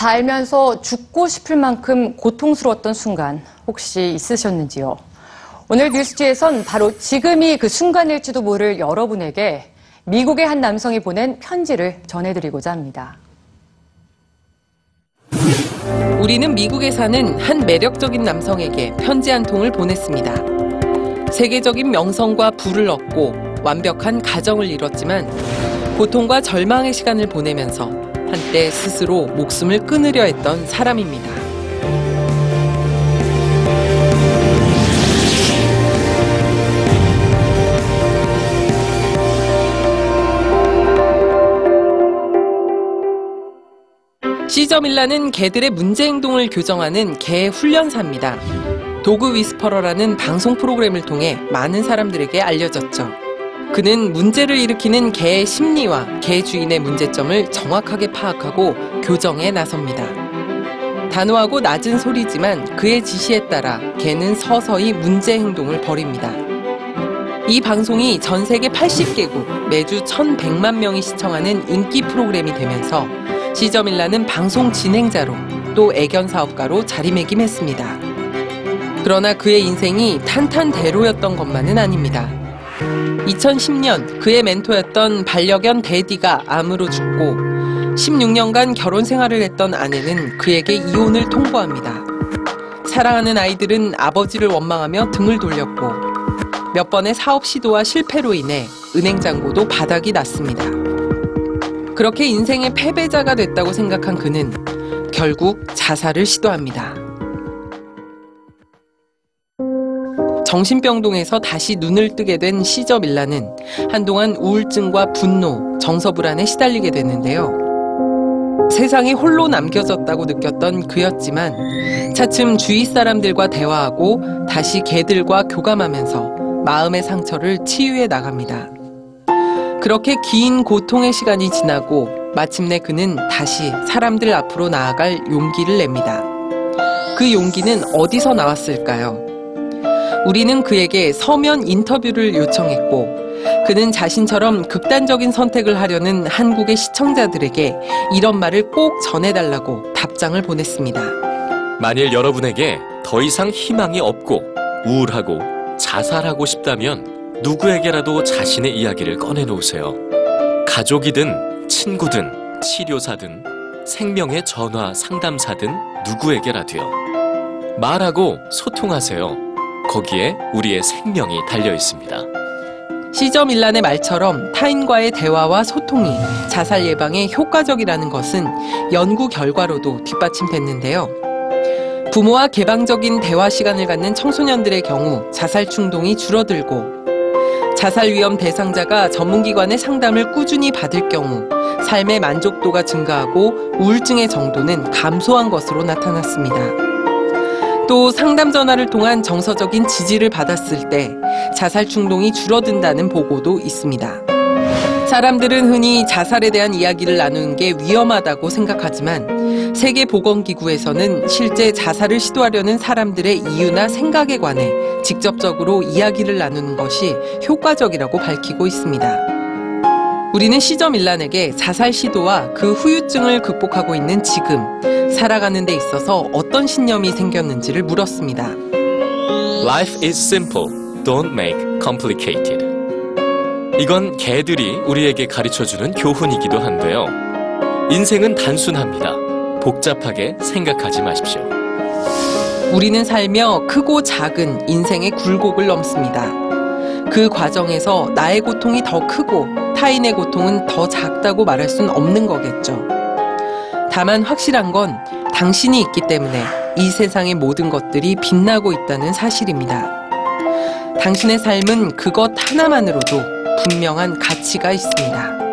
살면서 죽고 싶을 만큼 고통스러웠던 순간 혹시 있으셨는지요? 오늘 뉴스지에선 바로 지금이 그 순간일지도 모를 여러분에게 미국의 한 남성이 보낸 편지를 전해드리고자 합니다. 우리는 미국에 사는 한 매력적인 남성에게 편지 한 통을 보냈습니다. 세계적인 명성과 부를 얻고 완벽한 가정을 이뤘지만 고통과 절망의 시간을 보내면서 한때 스스로 목숨을 끊으려 했던 사람입니다. 시저밀라는 개들의 문제 행동을 교정하는 개 훈련사입니다. 도그 위스퍼러라는 방송 프로그램을 통해 많은 사람들에게 알려졌죠. 그는 문제를 일으키는 개의 심리와 개 주인의 문제점을 정확하게 파악하고 교정에 나섭니다. 단호하고 낮은 소리지만 그의 지시에 따라 개는 서서히 문제 행동을 벌입니다. 이 방송이 전 세계 80개국 매주 1,100만 명이 시청하는 인기 프로그램이 되면서 시저밀라는 방송 진행자로 또 애견 사업가로 자리매김했습니다. 그러나 그의 인생이 탄탄대로였던 것만은 아닙니다. 2010년 그의 멘토였던 반려견 데디가 암으로 죽고 16년간 결혼 생활을 했던 아내는 그에게 이혼을 통보합니다. 사랑하는 아이들은 아버지를 원망하며 등을 돌렸고 몇 번의 사업 시도와 실패로 인해 은행 잔고도 바닥이 났습니다. 그렇게 인생의 패배자가 됐다고 생각한 그는 결국 자살을 시도합니다. 정신병동에서 다시 눈을 뜨게 된 시저 밀라는 한동안 우울증과 분노, 정서 불안에 시달리게 됐는데요. 세상이 홀로 남겨졌다고 느꼈던 그였지만 차츰 주위 사람들과 대화하고 다시 개들과 교감하면서 마음의 상처를 치유해 나갑니다. 그렇게 긴 고통의 시간이 지나고 마침내 그는 다시 사람들 앞으로 나아갈 용기를 냅니다. 그 용기는 어디서 나왔을까요? 우리는 그에게 서면 인터뷰를 요청했고 그는 자신처럼 극단적인 선택을 하려는 한국의 시청자들에게 이런 말을 꼭 전해달라고 답장을 보냈습니다. 만일 여러분에게 더 이상 희망이 없고 우울하고 자살하고 싶다면 누구에게라도 자신의 이야기를 꺼내놓으세요. 가족이든 친구든 치료사든 생명의 전화 상담사든 누구에게라도요. 말하고 소통하세요. 거기에 우리의 생명이 달려 있습니다. 시저 밀란의 말처럼 타인과의 대화와 소통이 자살 예방에 효과적이라는 것은 연구 결과로도 뒷받침됐는데요. 부모와 개방적인 대화 시간을 갖는 청소년들의 경우 자살 충동이 줄어들고 자살 위험 대상자가 전문기관의 상담을 꾸준히 받을 경우 삶의 만족도가 증가하고 우울증의 정도는 감소한 것으로 나타났습니다. 또 상담 전화를 통한 정서적인 지지를 받았을 때 자살 충동이 줄어든다는 보고도 있습니다. 사람들은 흔히 자살에 대한 이야기를 나누는 게 위험하다고 생각하지만 세계보건기구에서는 실제 자살을 시도하려는 사람들의 이유나 생각에 관해 직접적으로 이야기를 나누는 것이 효과적이라고 밝히고 있습니다. 우리는 시저 밀란에게 자살 시도와 그 후유증을 극복하고 있는 지금 살아가는 데 있어서 어떤 신념이 생겼는지를 물었습니다. Life is simple. Don't make complicated. 이건 개들이 우리에게 가르쳐주는 교훈이기도 한데요. 인생은 단순합니다. 복잡하게 생각하지 마십시오. 우리는 살며 크고 작은 인생의 굴곡을 넘습니다. 그 과정에서 나의 고통이 더 크고 타인의 고통은 더 작다고 말할 수는 없는 거겠죠. 다만 확실한 건 당신이 있기 때문에 이 세상의 모든 것들이 빛나고 있다는 사실입니다. 당신의 삶은 그것 하나만으로도 분명한 가치가 있습니다.